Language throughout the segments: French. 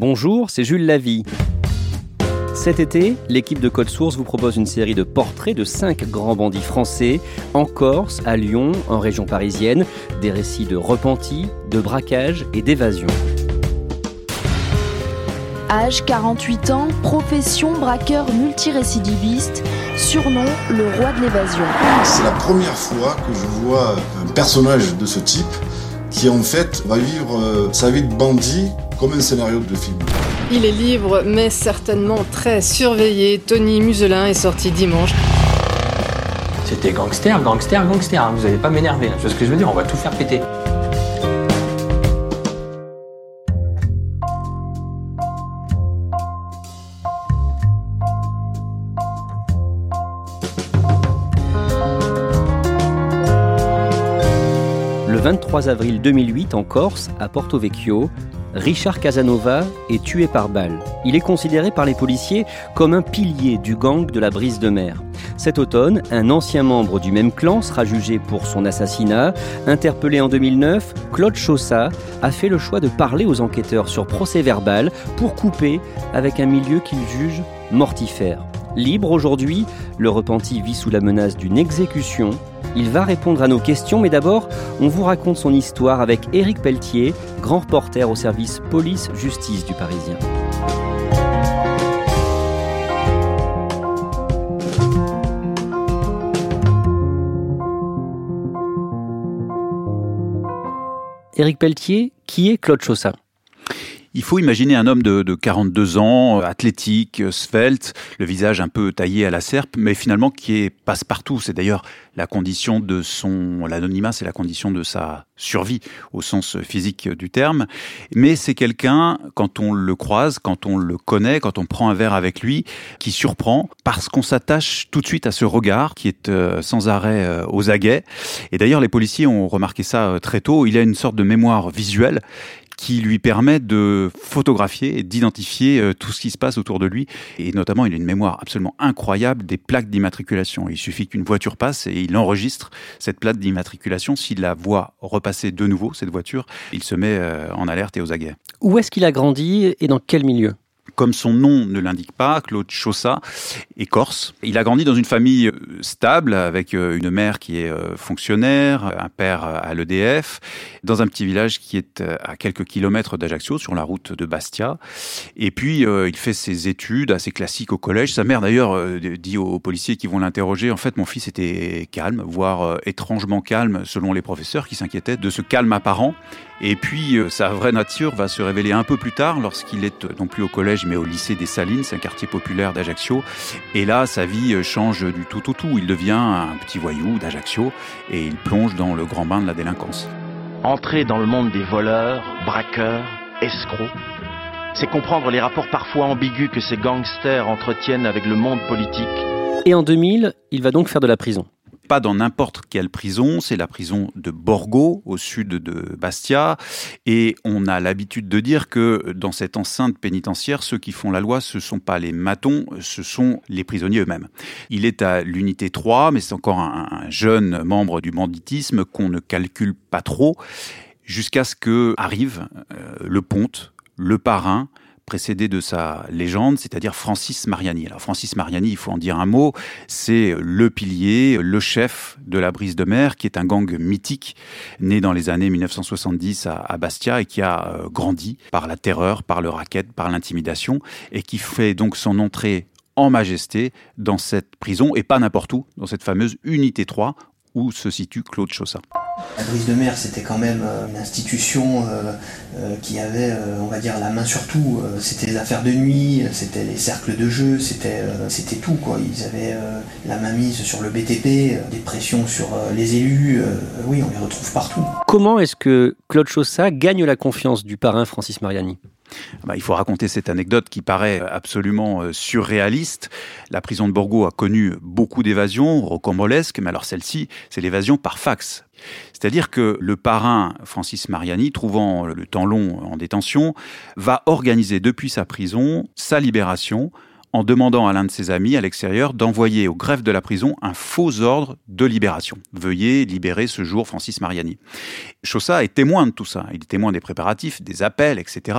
Bonjour, c'est Jules Lavie. Cet été, l'équipe de Code Source vous propose une série de portraits de 5 grands bandits français, en Corse, à Lyon, en région parisienne, des récits de repentis, de braquage et d'évasion. Âge 48 ans, profession braqueur multirécidiviste, surnom le roi de l'évasion. C'est la première fois que je vois un personnage de ce type qui en fait va vivre euh, sa vie de bandit comme un scénario de film. Il est libre, mais certainement très surveillé. Tony Muselin est sorti dimanche. C'était gangster, gangster, gangster. hein. Vous allez pas m'énerver. là. Tu vois ce que je veux dire? On va tout faire péter. Le 23 avril 2008, en Corse, à Porto Vecchio, Richard Casanova est tué par balle. Il est considéré par les policiers comme un pilier du gang de la brise de mer. Cet automne, un ancien membre du même clan sera jugé pour son assassinat. Interpellé en 2009, Claude Chaussat a fait le choix de parler aux enquêteurs sur procès verbal pour couper avec un milieu qu'il juge mortifère. Libre aujourd'hui, le repenti vit sous la menace d'une exécution. Il va répondre à nos questions, mais d'abord, on vous raconte son histoire avec Éric Pelletier, grand reporter au service police-justice du Parisien. Éric Pelletier, qui est Claude Chaussat Il faut imaginer un homme de, de 42 ans, euh, athlétique, euh, svelte, le visage un peu taillé à la serpe, mais finalement qui est passe-partout. C'est d'ailleurs la condition de son, l'anonymat, c'est la condition de sa survie au sens physique du terme. Mais c'est quelqu'un, quand on le croise, quand on le connaît, quand on prend un verre avec lui, qui surprend parce qu'on s'attache tout de suite à ce regard qui est euh, sans arrêt euh, aux aguets. Et d'ailleurs, les policiers ont remarqué ça euh, très tôt. Il a une sorte de mémoire visuelle qui lui permet de photographier et d'identifier euh, tout ce qui se passe autour de lui. Et notamment, il a une mémoire absolument incroyable des plaques d'immatriculation. Il suffit qu'une voiture passe et il enregistre cette plaque d'immatriculation. S'il la voit repasser de nouveau, cette voiture, il se met euh, en alerte et aux aguets. Où est-ce qu'il a grandi et dans quel milieu? Comme son nom ne l'indique pas, Claude Chaussat est corse. Il a grandi dans une famille euh, stable avec euh, une mère qui est euh, fonctionnaire, un père à l'EDF, dans un petit village qui est à quelques kilomètres d'Ajaccio, sur la route de Bastia. Et puis, il fait ses études assez classiques au collège. Sa mère, d'ailleurs, dit aux policiers qui vont l'interroger, en fait, mon fils était calme, voire étrangement calme, selon les professeurs qui s'inquiétaient de ce calme apparent. Et puis, sa vraie nature va se révéler un peu plus tard, lorsqu'il est non plus au collège, mais au lycée des Salines, c'est un quartier populaire d'Ajaccio. Et là, sa vie euh, change du tout au tout. Il devient un petit voyou d'Ajaccio et il plonge dans le grand bain de la délinquance. Entrer dans le monde des voleurs, braqueurs, escrocs, c'est comprendre les rapports parfois ambigus que ces gangsters entretiennent avec le monde politique. Et en 2000, il va donc faire de la prison pas dans n'importe quelle prison, c'est la prison de Borgo, au sud de Bastia. Et on a l'habitude de dire que dans cette enceinte pénitentiaire, ceux qui font la loi, ce ne sont pas les matons, ce sont les prisonniers eux-mêmes. Il est à l'unité 3, mais c'est encore un, un jeune membre du banditisme qu'on ne calcule pas trop, jusqu'à ce que arrive euh, le ponte, le parrain, précédé de sa légende, c'est-à-dire Francis Mariani. Alors Francis Mariani, il faut en dire un mot, c'est le pilier, le chef de la Brise de Mer, qui est un gang mythique, né dans les années 1970 à, Bastia et qui a euh, grandi par la terreur, par le racket, par l'intimidation, et qui fait donc son entrée en majesté dans cette prison, et pas n'importe où, dans cette fameuse unité 3, où se situe Claude Chaussat. La brise de mer, c'était quand même euh, une institution euh, qui avait, on va dire, la main sur tout. C'était les affaires de nuit, c'était les cercles de jeu, c'était c'était tout. Quoi. Ils avaient la main mise sur le BTP, des pressions sur les élus. oui, on les retrouve partout. Comment est-ce que Claude Chaussat gagne la confiance du parrain Francis Mariani? Ah bah, il faut raconter cette anecdote qui paraît absolument euh, surréaliste. La prison de Borgo a connu beaucoup d'évasions rocambolesques, mais alors celle-ci, c'est l'évasion par fax. C'est-à-dire que le parrain Francis Mariani, trouvant le temps long en détention, va organiser depuis sa prison sa libération en demandant à l'un de ses amis à l'extérieur d'envoyer au greffe de la prison un faux ordre de libération. Veuillez libérer ce jour Francis Mariani. Chaussat est témoin de tout ça. Il est témoin des préparatifs, des appels, etc.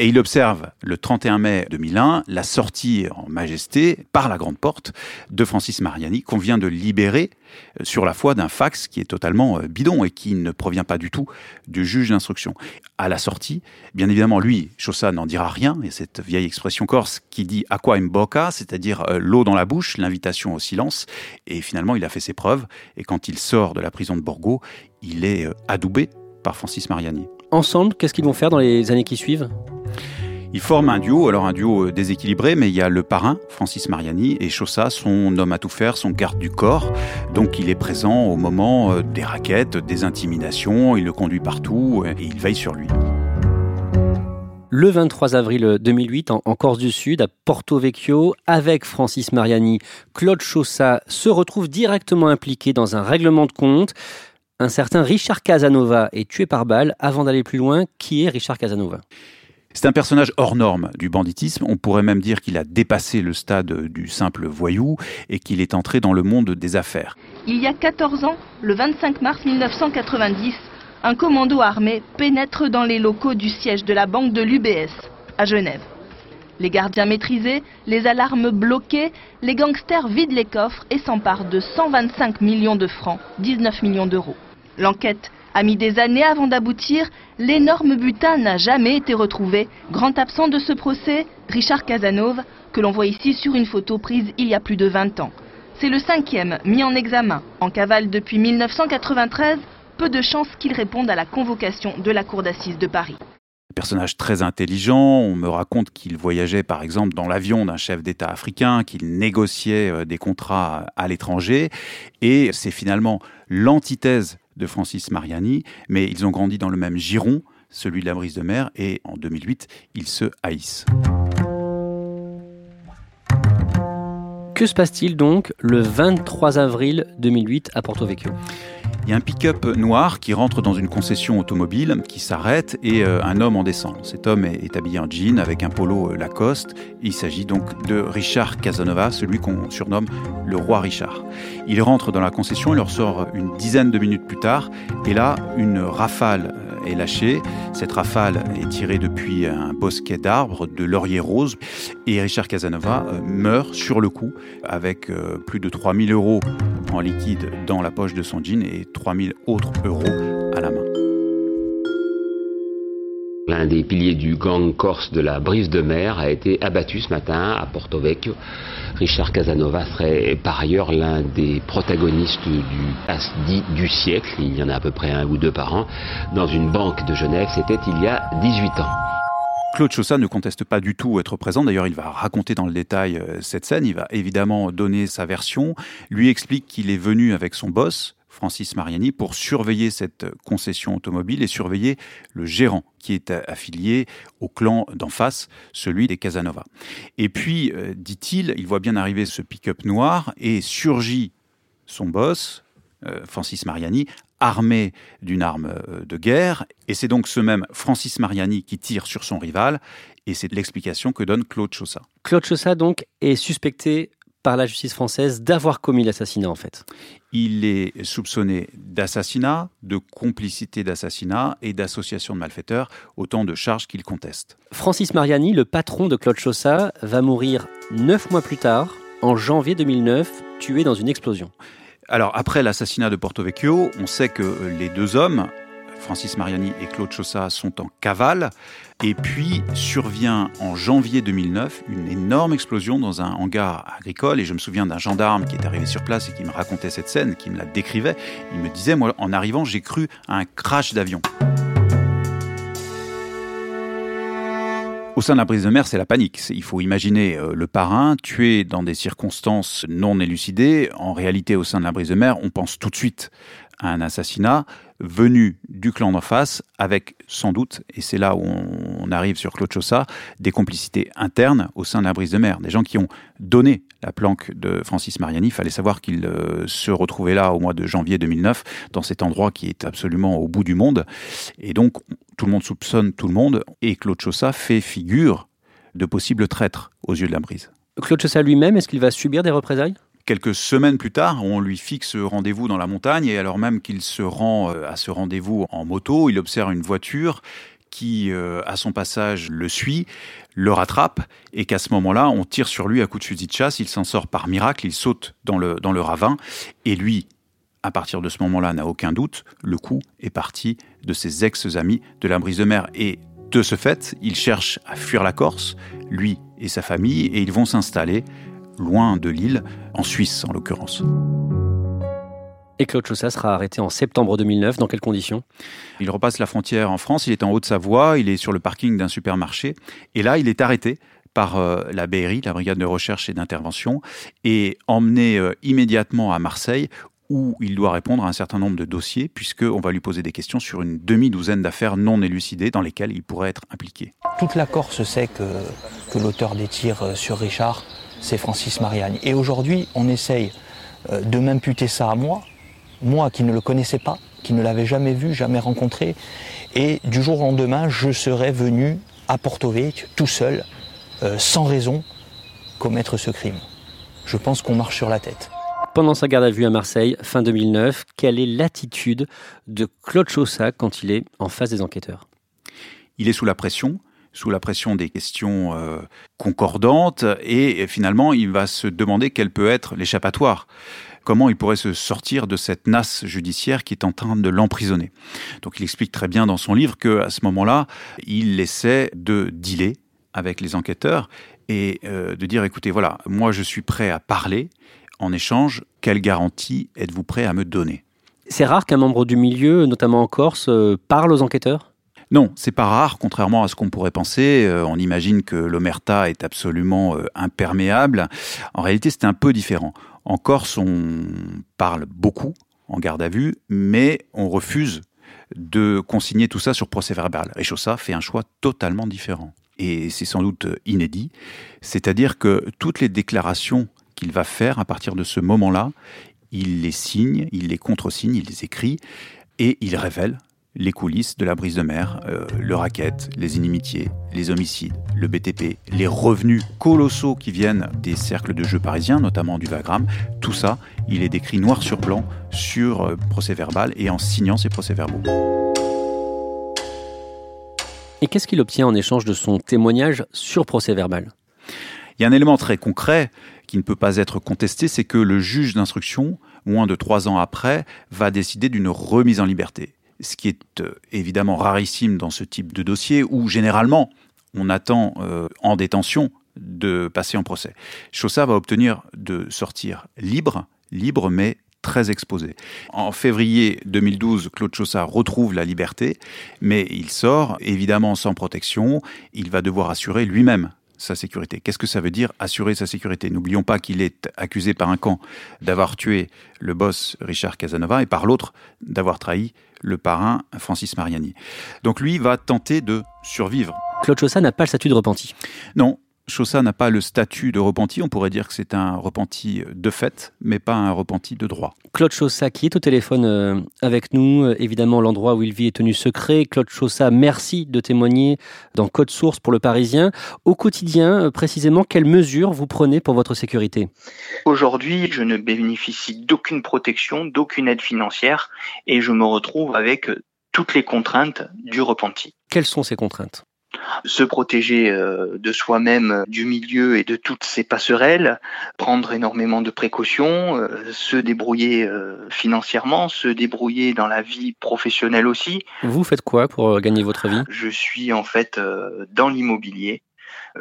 Et il observe le 31 mai 2001 la sortie en majesté par la grande porte de Francis Mariani qu'on vient de libérer euh, sur la foi d'un fax qui est totalement euh, bidon et qui ne provient pas du tout du juge d'instruction. À la sortie, bien évidemment, lui, Chaussat n'en dira rien, et cette vieille expression corse qui dit aqua in bocca, c'est-à-dire euh, l'eau dans la bouche, l'invitation au silence, et finalement il a fait ses preuves, et quand il sort de la prison de Borgo, il est adoubé par Francis Mariani. Ensemble, qu'est-ce qu'ils vont faire dans les années qui suivent? Ils forment un duo, alors un duo euh, déséquilibré, mais il y a le parrain, Francis Mariani, et Chaussat, son homme à tout faire, son garde du corps. Donc il est présent au moment euh, des raquettes, des intimidations, il le conduit partout et il veille sur lui. Le 23 avril 2008, en, Corse du Sud, à Porto Vecchio, avec Francis Mariani, Claude Chaussat se retrouve directement impliqué dans un règlement de compte. Un certain Richard Casanova est tué par balle. Avant d'aller plus loin, qui est Richard Casanova? C'est un personnage hors norme du banditisme. On pourrait même dire qu'il a dépassé le stade du simple voyou et qu'il est entré dans le monde des affaires. Il y a 14 ans, le 25 mars 1990, un commando armé pénètre dans les locaux du siège de la banque de l'UBS, à Genève. Les gardiens maîtrisés, les alarmes bloquées, les gangsters vident les coffres et s'emparent de 125 millions de francs, 19 millions d'euros. L'enquête a mis des années avant d'aboutir, l'énorme butin n'a jamais été retrouvé. Grand absent de ce procès, Richard Casanova, que l'on voit ici sur une photo prise il y a plus de 20 ans. C'est le cinquième mis en examen, en cavale depuis 1993, peu de chances qu'il réponde à la convocation de la Cour d'assises de Paris personnage très intelligent. On me raconte qu'il voyageait par exemple dans l'avion d'un chef d'État africain, qu'il négociait euh, des contrats à l'étranger. Et c'est finalement l'antithèse de Francis Mariani, mais ils ont grandi dans le même giron, celui de la brise de mer, et en 2008, ils se haïssent. Que se passe-t-il donc le 23 avril 2008 à Porto Vecchio? Il y a un pick-up noir qui rentre dans une concession automobile, qui s'arrête et euh, un homme en descend. Cet homme est, habillé en jean avec un polo euh, Lacoste. Il s'agit donc de Richard Casanova, celui qu'on surnomme le roi Richard. Il rentre dans la concession, il leur sort une dizaine de minutes plus tard et là, une rafale est lâchée. Cette rafale est tirée depuis un bosquet d'arbres de laurier rose et Richard Casanova meurt sur le coup avec plus de 3000 euros en liquide dans la poche de son jean et 3000 autres euros à la main. L'un des piliers du gang corse de la brise de mer a été abattu ce matin à Porto Vecchio. Richard Casanova serait par ailleurs l'un des protagonistes du passe dit du siècle, il y en a à peu près un ou deux par an, dans une banque de Genève, c'était il y a 18 ans. Claude Chaussat ne conteste pas du tout être présent. D'ailleurs, il va raconter dans le détail euh, cette scène. Il va évidemment donner sa version. Lui explique qu'il est venu avec son boss, Francis Mariani, pour surveiller cette concession automobile et surveiller le gérant qui est affilié au clan d'en face, celui des Casanova. Et puis, euh, dit-il, il voit bien arriver ce pick-up noir et surgit son boss, euh, Francis Mariani, armé d'une arme euh, de guerre. Et c'est donc ce même Francis Mariani qui tire sur son rival. Et c'est l'explication que donne Claude Chaussat. Claude Chaussat, donc, est suspecté par la justice française d'avoir commis l'assassinat en fait Il est soupçonné d'assassinat, de complicité d'assassinat et d'association de malfaiteurs, autant de charges qu'il conteste. Francis Mariani, le patron de Claude Chaussat, va mourir neuf mois plus tard, en janvier 2009, tué dans une explosion. Alors après l'assassinat de Porto Vecchio, on sait que les deux hommes Francis Mariani et Claude Chaussat sont en cavale. Et puis survient en janvier 2009 une énorme explosion dans un hangar agricole. Et je me souviens d'un gendarme qui est arrivé sur place et qui me racontait cette scène, qui me la décrivait. Il me disait, moi, en arrivant, j'ai cru à un crash d'avion. Au sein de la brise de mer, c'est la panique. Il faut imaginer euh, le parrain tué dans des circonstances non élucidées. En réalité, au sein de la brise de mer, on pense tout de suite un assassinat venu du clan d'en face, avec sans doute, et c'est là où on arrive sur Claude Chaussat, des complicités internes au sein de la brise de mer. Des gens qui ont donné la planque de Francis Mariani. Il fallait savoir qu'il euh, se retrouvait là au mois de janvier 2009, dans cet endroit qui est absolument au bout du monde. Et donc, tout le monde soupçonne tout le monde, et Claude Chaussat fait figure de possible traître aux yeux de la brise. Claude Chaussat lui-même, est-ce qu'il va subir des représailles? Quelques semaines plus tard, on lui fixe rendez-vous dans la montagne et alors même qu'il se rend euh, à ce rendez-vous en moto, il observe une voiture qui, euh, à son passage, le suit, le rattrape, et qu'à ce moment-là, on tire sur lui à coups de fusil de chasse. Il s'en sort par miracle, il saute dans le, dans le ravin, et lui, à partir de ce moment-là, n'a aucun doute, le coup est parti de ses ex-amis de la brise de mer. Et de ce fait, il cherche à fuir la Corse, lui et sa famille, et ils vont s'installer loin de l'île, en Suisse en l'occurrence. Et Claude Chaussat sera arrêté en septembre 2009. Dans quelles conditions? Il repasse la frontière en France, il est en Haute-Savoie, il est sur le parking d'un supermarché. Et là, il est arrêté par euh, la BRI, la Brigade de recherche et d'intervention, et emmené euh, immédiatement à Marseille, où il doit répondre à un certain nombre de dossiers, puisqu'on va lui poser des questions sur une demi-douzaine d'affaires non élucidées dans lesquelles il pourrait être impliqué. Toute la Corse sait que, que l'auteur des tirs euh, sur Richard c'est Francis Mariani. Et aujourd'hui, on essaye euh, de m'imputer ça à moi, moi qui ne le connaissais pas, qui ne l'avais jamais vu, jamais rencontré, et du jour au lendemain, je serais venu à Porto Vecchio, tout seul, euh, sans raison, commettre ce crime. Je pense qu'on marche sur la tête. Pendant sa garde à vue à Marseille, fin 2009, quelle est l'attitude de Claude Chaussat quand il est en face des enquêteurs? Il est sous la pression, sous la pression des questions euh, concordantes et, finalement il va se demander quel peut être l'échappatoire. Comment il pourrait se sortir de cette nasse judiciaire qui est en train de l'emprisonner. Donc il explique très bien dans son livre que à ce moment-là, il essaie de dealer avec les enquêteurs et euh, de dire écoutez voilà, moi je suis prêt à parler. En échange, quelle garantie êtes-vous prêt à me donner? C'est rare qu'un membre du milieu, notamment en Corse, euh, parle aux enquêteurs? Non, c'est pas rare, contrairement à ce qu'on pourrait penser. Euh, on imagine que l'omerta est absolument euh, imperméable. En réalité, c'est un peu différent. En Corse, on parle beaucoup en garde à vue, mais on refuse de consigner tout ça sur procès verbal. Et Chaussat fait un choix totalement différent. Et c'est sans doute inédit. C'est-à-dire que toutes les déclarations qu'il va faire à partir de ce moment-là, il les signe, il les contresigne, il les écrit et il révèle les coulisses de la brise de mer, euh, le racket, les inimitiés, les homicides, le BTP, les revenus colossaux qui viennent des cercles de jeux parisiens, notamment du Vagram, tout ça, il est décrit noir sur blanc sur euh, procès verbal et en signant ces procès verbaux. Et qu'est-ce qu'il obtient en échange de son témoignage sur procès verbal? Il y a un élément très concret qui ne peut pas être contesté, c'est que le juge d'instruction, moins de trois ans après, va décider d'une remise en liberté ce qui est euh, évidemment rarissime dans ce type de dossier où généralement on attend euh, en détention de passer en procès. Chaussat va obtenir de sortir libre, libre mais très exposé. En février 2012, Claude Chaussat retrouve la liberté, mais il sort évidemment sans protection. Il va devoir assurer lui-même sa sécurité. Qu'est-ce que ça veut dire assurer sa sécurité? N'oublions pas qu'il est accusé par un camp d'avoir tué le boss Richard Casanova et par l'autre d'avoir trahi le parrain Francis Mariani. Donc lui va tenter de survivre. Claude Chaussat n'a pas le statut de repenti. Non, Chaussat n'a pas le statut de repenti. On pourrait dire que c'est un repenti de fait, mais pas un repenti de droit. Claude Chaussat qui est au téléphone euh, avec nous. Euh, évidemment, l'endroit où il vit est tenu secret. Claude Chaussat, merci de témoigner dans Code Source pour le Parisien. Au quotidien, euh, précisément, quelles mesures vous prenez pour votre sécurité? Aujourd'hui, je ne bénéficie d'aucune protection, d'aucune aide financière et je me retrouve avec toutes les contraintes du repenti. Quelles sont ces contraintes? Se protéger euh, de soi-même, du milieu et de toutes ces passerelles, prendre énormément de précautions, euh, se débrouiller euh, financièrement, se débrouiller dans la vie professionnelle aussi. Vous faites quoi pour gagner votre vie? Je suis en fait dans l'immobilier,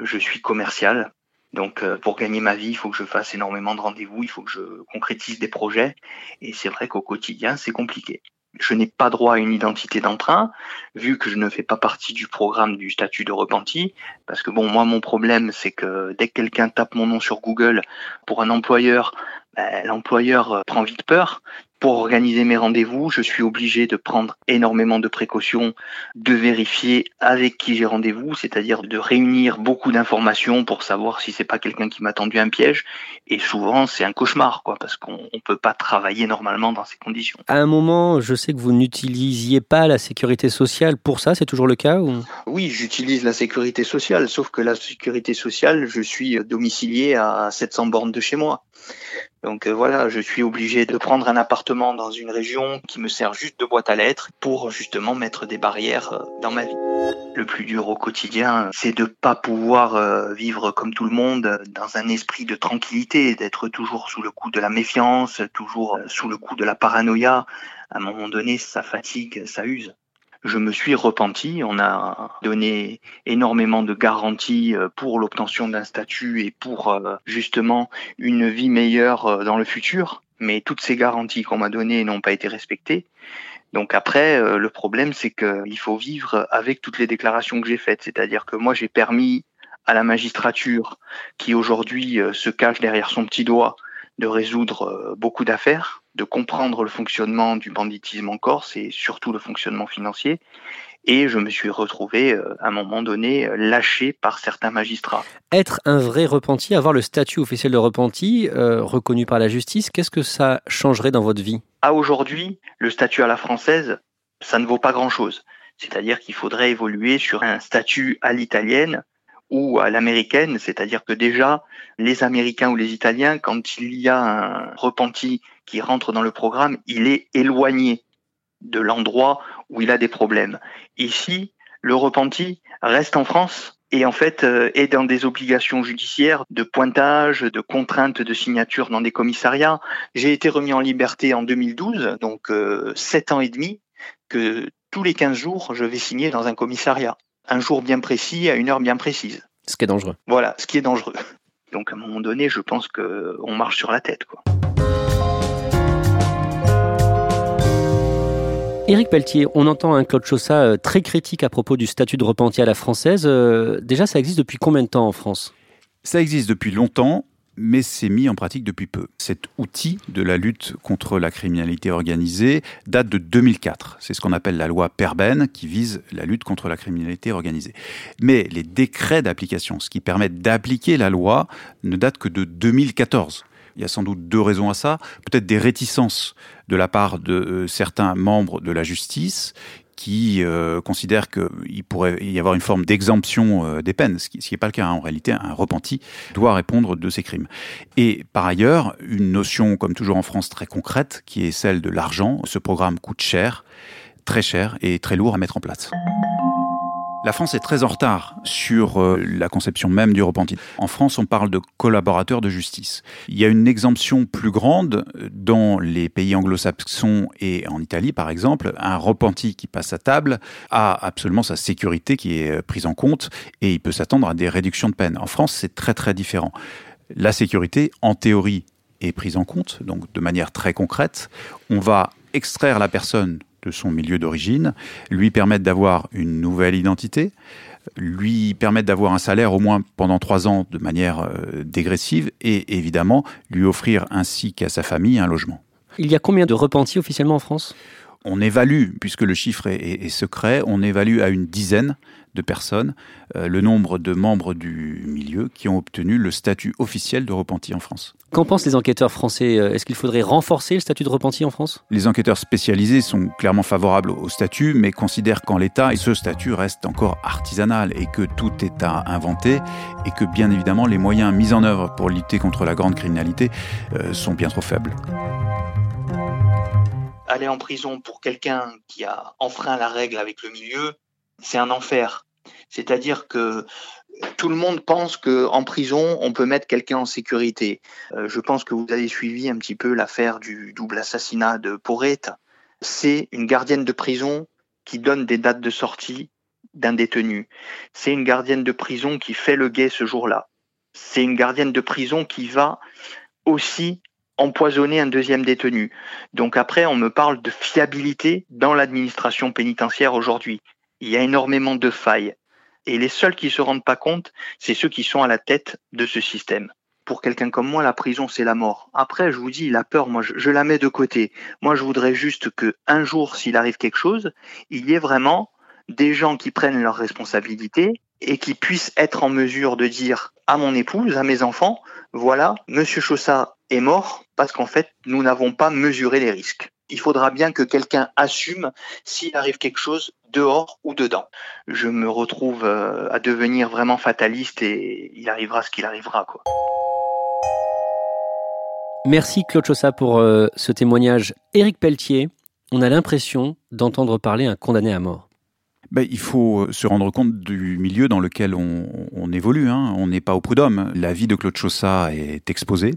je suis commercial. Donc pour gagner ma vie, il faut que je fasse énormément de rendez-vous, il faut que je concrétise des projets. Et c'est vrai qu'au quotidien, c'est compliqué je n'ai pas droit à une identité d'emprunt, vu que je ne fais pas partie du programme du statut de repenti. Parce que bon, moi, mon problème, c'est que dès que quelqu'un tape mon nom sur Google pour un employeur, ben, l'employeur euh, prend vite peur. Pour organiser mes rendez-vous, je suis obligé de prendre énormément de précautions, de vérifier avec qui j'ai rendez-vous, c'est-à-dire de réunir beaucoup d'informations pour savoir si c'est pas quelqu'un qui m'a tendu un piège. Et souvent, c'est un cauchemar, quoi, parce qu'on ne peut pas travailler normalement dans ces conditions. À un moment, je sais que vous n'utilisiez pas la sécurité sociale pour ça, c'est toujours le cas ou... Oui, j'utilise la sécurité sociale, sauf que la sécurité sociale, je suis domicilié à 700 bornes de chez moi. Donc euh, voilà, je suis obligé de prendre un appartement dans une région qui me sert juste de boîte à lettres pour justement mettre des barrières euh, dans ma vie. Le plus dur au quotidien, c'est de pas pouvoir euh, vivre comme tout le monde dans un esprit de tranquillité, d'être toujours sous le coup de la méfiance, toujours sous le coup de la paranoïa. À un moment donné, ça fatigue, ça use je me suis repenti. On a donné énormément de garanties euh, pour l'obtention d'un statut et pour euh, justement une vie meilleure euh, dans le futur. Mais toutes ces garanties qu'on m'a données n'ont pas été respectées. Donc après, le problème, c'est qu'il faut vivre avec toutes les déclarations que j'ai faites. C'est-à-dire que moi, j'ai permis à la magistrature, qui aujourd'hui se cache derrière son petit doigt, de résoudre beaucoup d'affaires de comprendre le fonctionnement du banditisme en Corse et surtout le fonctionnement financier. Et je me suis retrouvé euh, à un moment donné lâché par certains magistrats. Être un vrai repenti, avoir le statut officiel de repenti euh, reconnu par la justice, qu'est-ce que ça changerait dans votre vie? À aujourd'hui, le statut à la française, ça ne vaut pas grand-chose. C'est-à-dire qu'il faudrait évoluer sur un statut à l'italienne ou à l'américaine, c'est-à-dire que déjà, les Américains ou les Italiens, quand il y a un repenti qui rentre dans le programme, il est éloigné de l'endroit où il a des problèmes. Ici, le repenti reste en France et en fait euh, est dans des obligations judiciaires de pointage, de contraintes de signature dans des commissariats. J'ai été remis en liberté en 2012, donc euh, sept ans et demi, que tous les 15 jours, je vais signer dans un commissariat un jour bien précis à une heure bien précise. Ce qui est dangereux. Voilà, ce qui est dangereux. Donc à un moment donné, je pense qu'on marche sur la tête. Quoi. Éric Pelletier, on entend un Claude Chaussat euh, très critique à propos du statut de repenti à la française. Euh, déjà, ça existe depuis combien de temps en France? Ça existe depuis longtemps mais c'est mis en pratique depuis peu. Cet outil de la lutte contre la criminalité organisée date de 2004. C'est ce qu'on appelle la loi Perben qui vise la lutte contre la criminalité organisée. Mais les décrets d'application, ce qui permet d'appliquer la loi, ne datent que de 2014. Il y a sans doute deux raisons à ça. Peut-être des réticences de la part de euh, certains membres de la justice qui euh, considère qu'il pourrait y avoir une forme d'exemption euh, des peines, ce qui n'est pas le cas. Hein. En réalité, un repenti doit répondre de ses crimes. Et par ailleurs, une notion, comme toujours en France, très concrète, qui est celle de l'argent. Ce programme coûte cher, très cher et très lourd à mettre en place. La France est très en retard sur euh, la conception même du repenti. En France, on parle de collaborateurs de justice. Il y a une exemption plus grande dans les pays anglo-saxons et en Italie, par exemple. Un repenti qui passe à table a absolument sa sécurité qui est prise en compte et il peut s'attendre à des réductions de peine. En France, c'est très très différent. La sécurité, en théorie, est prise en compte, donc de manière très concrète. On va extraire la personne son milieu d'origine, lui permettre d'avoir une nouvelle identité, lui permettre d'avoir un salaire au moins pendant trois ans de manière euh, dégressive et évidemment lui offrir ainsi qu'à sa famille un logement. Il y a combien de repentis officiellement en France? On évalue, puisque le chiffre est, secret, on évalue à une dizaine de personnes euh, le nombre de membres du milieu qui ont obtenu le statut officiel de repenti en France. Qu'en pensent les enquêteurs français euh, Est-ce qu'il faudrait renforcer le statut de repenti en France? Les enquêteurs spécialisés sont clairement favorables au statut, mais considèrent qu'en l'état, ce statut reste encore artisanal et que tout est à inventer et que bien évidemment les moyens mis en œuvre pour lutter contre la grande criminalité euh, sont bien trop faibles aller en prison pour quelqu'un qui a enfreint la règle avec le milieu, c'est un enfer. C'est-à-dire que tout le monde pense qu'en prison, on peut mettre quelqu'un en sécurité. Euh, je pense que vous avez suivi un petit peu l'affaire du double assassinat de Porrette. C'est une gardienne de prison qui donne des dates de sortie d'un détenu. C'est une gardienne de prison qui fait le guet ce jour-là. C'est une gardienne de prison qui va aussi empoisonner un deuxième détenu. Donc après, on me parle de fiabilité dans l'administration pénitentiaire aujourd'hui. Il y a énormément de failles. Et les seuls qui se rendent pas compte, c'est ceux qui sont à la tête de ce système. Pour quelqu'un comme moi, la prison, c'est la mort. Après, je vous dis, la peur, moi, je, la mets de côté. Moi, je voudrais juste que un jour, s'il arrive quelque chose, il y ait vraiment des gens qui prennent leurs responsabilités et qui puissent être en mesure de dire à mon épouse, à mes enfants, voilà, Monsieur Chaussat est mort parce qu'en fait, nous n'avons pas mesuré les risques. Il faudra bien que quelqu'un assume s'il arrive quelque chose dehors ou dedans. Je me retrouve euh, à devenir vraiment fataliste et il arrivera ce qu'il arrivera. Merci Claude Chaussat pour euh, ce témoignage. Éric Pelletier, on a l'impression d'entendre parler un condamné à mort. Ben, il faut euh, se rendre compte du milieu dans lequel on, évolue. Hein. On n'est pas au prud'homme. La vie de Claude Chaussat est exposée.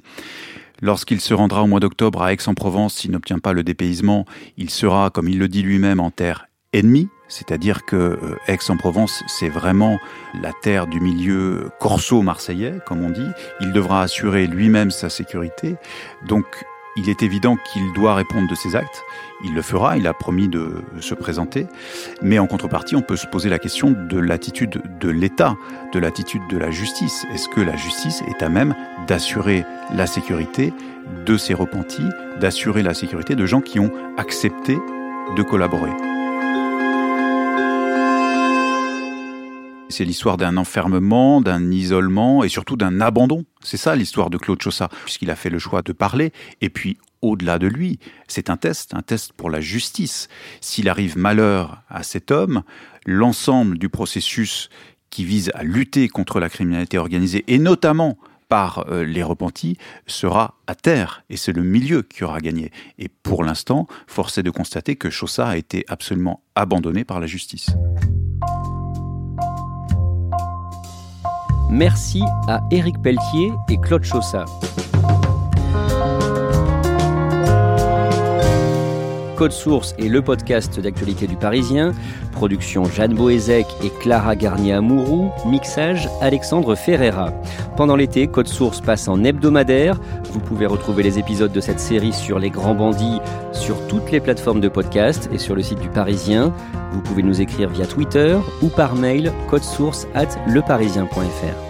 Lorsqu'il se rendra au mois d'octobre à Aix-en-Provence, s'il n'obtient pas le dépaysement, il sera, comme il le dit lui-même, en terre ennemie. C'est-à-dire que euh, Aix-en-Provence, c'est vraiment la terre du milieu corso-marseillais, comme on dit. Il devra assurer lui-même sa sécurité. Donc, il est évident qu'il doit répondre de ses actes. Il le fera, il a promis de se présenter. Mais en contrepartie, on peut se poser la question de l'attitude de l'État, de l'attitude de la justice. Est-ce que la justice est à même d'assurer la sécurité de ses repentis, d'assurer la sécurité de gens qui ont accepté de collaborer? C'est l'histoire d'un enfermement, d'un isolement et surtout d'un abandon. C'est ça l'histoire de Claude Chaussat, puisqu'il a fait le choix de parler. Et puis, au-delà de lui, c'est un test, un test pour la justice. S'il arrive malheur à cet homme, l'ensemble du processus qui vise à lutter contre la criminalité organisée, et notamment par euh, les repentis sera à terre et c'est le milieu qui aura gagné. Et pour l'instant, force est de constater que Chaussat a été absolument abandonné par la justice. Merci à Éric Pelletier et Claude Chaussat. Code Source est le podcast d'actualité du Parisien. Production Jeanne Boézek et Clara Garnier-Amouroux. Mixage Alexandre Ferreira. Pendant l'été, Code Source passe en hebdomadaire. Vous pouvez retrouver les épisodes de cette série sur les grands bandits sur toutes les plateformes de podcast et sur le site du Parisien. Vous pouvez nous écrire via Twitter ou par mail codesource at leparisien.fr.